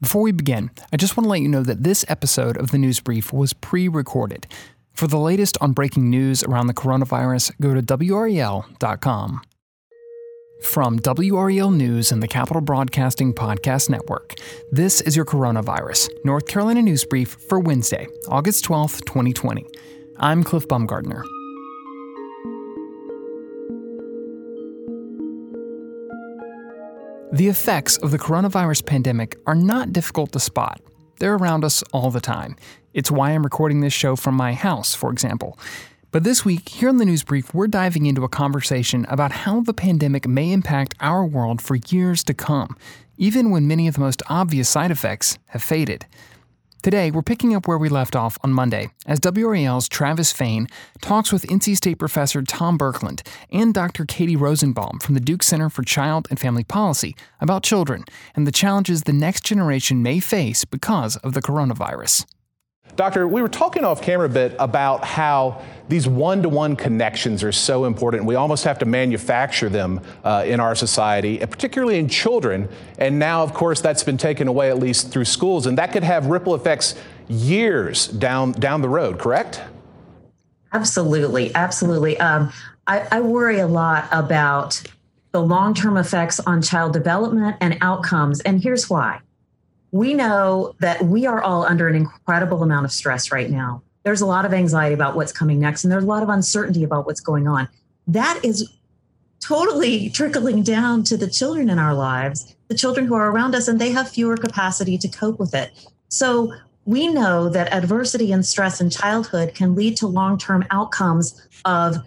Before we begin, I just want to let you know that this episode of the News Brief was pre recorded. For the latest on breaking news around the coronavirus, go to WRAL.com. From WRAL News and the Capital Broadcasting Podcast Network, this is your Coronavirus, North Carolina News Brief for Wednesday, August 12th, 2020. I'm Cliff Baumgardner. The effects of the coronavirus pandemic are not difficult to spot. They're around us all the time. It's why I'm recording this show from my house, for example. But this week, here on the News Brief, we're diving into a conversation about how the pandemic may impact our world for years to come, even when many of the most obvious side effects have faded. Today, we're picking up where we left off on Monday as WRAL's Travis Fain talks with NC State professor Tom Birkland and Dr. Katie Rosanbalm from the Duke Center for Child and Family Policy about children and the challenges the next generation may face because of the coronavirus. Doctor, we were talking off camera a bit about how these one to one connections are so important. We almost have to manufacture them uh, in our society, and particularly in children. And now, of course, that's been taken away at least through schools, and that could have ripple effects years down, down the road, correct? Absolutely, absolutely. Um, I, I worry a lot about the long term effects on child development and outcomes, and here's why we know that we are all under an incredible amount of stress right now. There's a lot of anxiety about what's coming next, and there's a lot of uncertainty about what's going on. That is totally trickling down to the children in our lives, the children who are around us, and they have fewer capacity to cope with it. So we know that adversity and stress in childhood can lead to long term outcomes of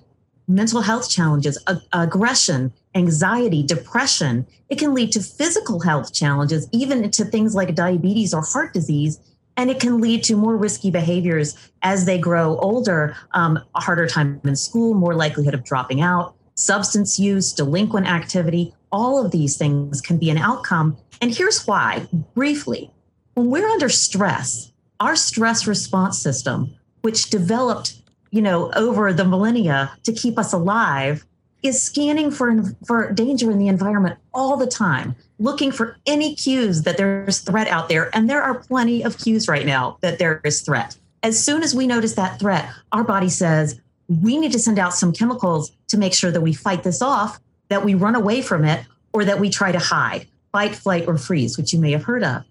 mental health challenges, ag- aggression, anxiety, depression. It can lead to physical health challenges, even to things like diabetes or heart disease. And it can lead to more risky behaviors as they grow older, um, a harder time in school, more likelihood of dropping out, substance use, delinquent activity. All of these things can be an outcome. And here's why briefly when we're under stress, our stress response system, which developed you know, over the millennia to keep us alive is scanning for for danger in the environment all the time, looking for any cues that there's threat out there, and there are plenty of cues right now that there is threat. As soon as we notice that threat, our body says we need to send out some chemicals to make sure that we fight this off, that we run away from it, or that we try to hide, fight, flight, or freeze, which you may have heard of.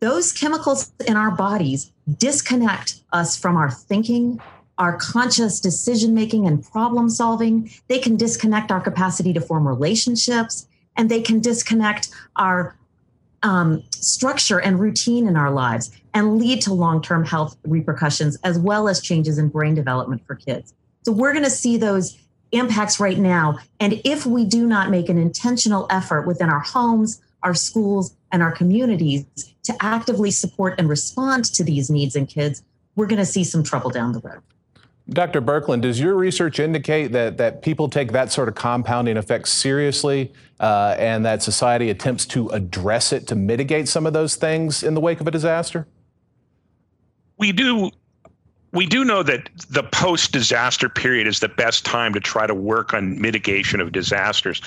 Those chemicals in our bodies disconnect us from our thinking, our conscious decision making and problem solving. They can disconnect our capacity to form relationships, and they can disconnect our um, structure and routine in our lives and lead to long term health repercussions as well as changes in brain development for kids. So, we're going to see those impacts right now. And if we do not make an intentional effort within our homes, our schools, and our communities to actively support and respond to these needs in kids, we're going to see some trouble down the road. Dr. Birkland, does your research indicate that, that people take that sort of compounding effect seriously uh, and that society attempts to address it to mitigate some of those things in the wake of a disaster? We do. We do know that the post disaster period is the best time to try to work on mitigation of disasters.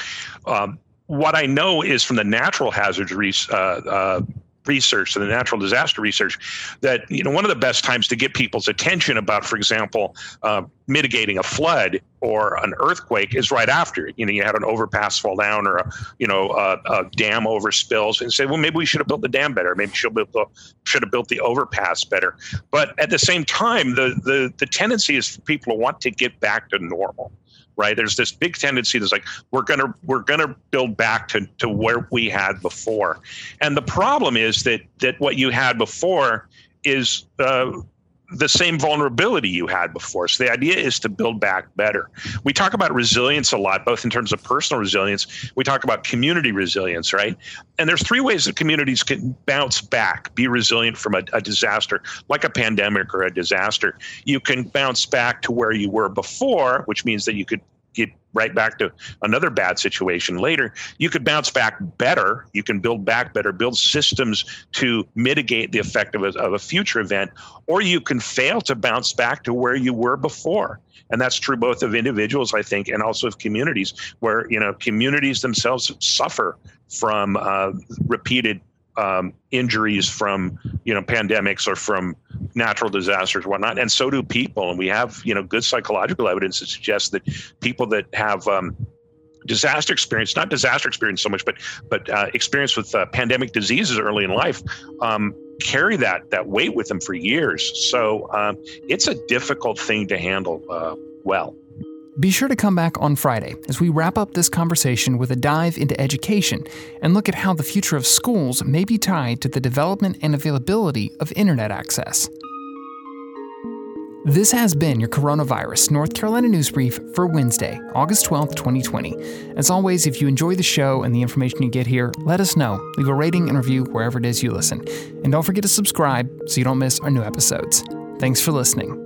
Um, what I know is from the natural hazards uh, uh, research and the natural disaster research that you know one of the best times to get people's attention about for example uh, mitigating a flood or an earthquake is right after you know you had an overpass fall down or a you know a, a dam overspills and say well maybe we should have built the dam better. Maybe should have the, should have built the overpass better. But at the same time the the the tendency is for people to want to get back to normal right? There's this big tendency that's like we're gonna we're gonna build back to, to where we had before. And the problem is that that what you had before is uh, the same vulnerability you had before. So the idea is to build back better. We talk about resilience a lot, both in terms of personal resilience. We talk about community resilience, right? And there's three ways that communities can bounce back, be resilient from a, a disaster, like a pandemic or a disaster. You can bounce back to where you were before, which means that you could right back to another bad situation later. You could bounce back better. You can build back better, build systems to mitigate the effect of a, of a future event, or you can fail to bounce back to where you were before. And that's true both of individuals, I think, and also of communities, where you know communities themselves suffer from uh, repeated um, injuries from you know pandemics or from natural disasters, whatnot, and so do people. And we have you know good psychological evidence that suggests that people that have um, disaster experience, not disaster experience so much, but but uh, experience with uh, pandemic diseases early in life, um, carry that that weight with them for years. So um, it's a difficult thing to handle uh, well. Be sure to come back on Friday as we wrap up this conversation with a dive into education and look at how the future of schools may be tied to the development and availability of internet access. This has been your Coronavirus North Carolina News Brief for Wednesday, August 12th, 2020. As always, if you enjoy the show and the information you get here, let us know. Leave a rating and review wherever it is you listen. And don't forget to subscribe so you don't miss our new episodes. Thanks for listening.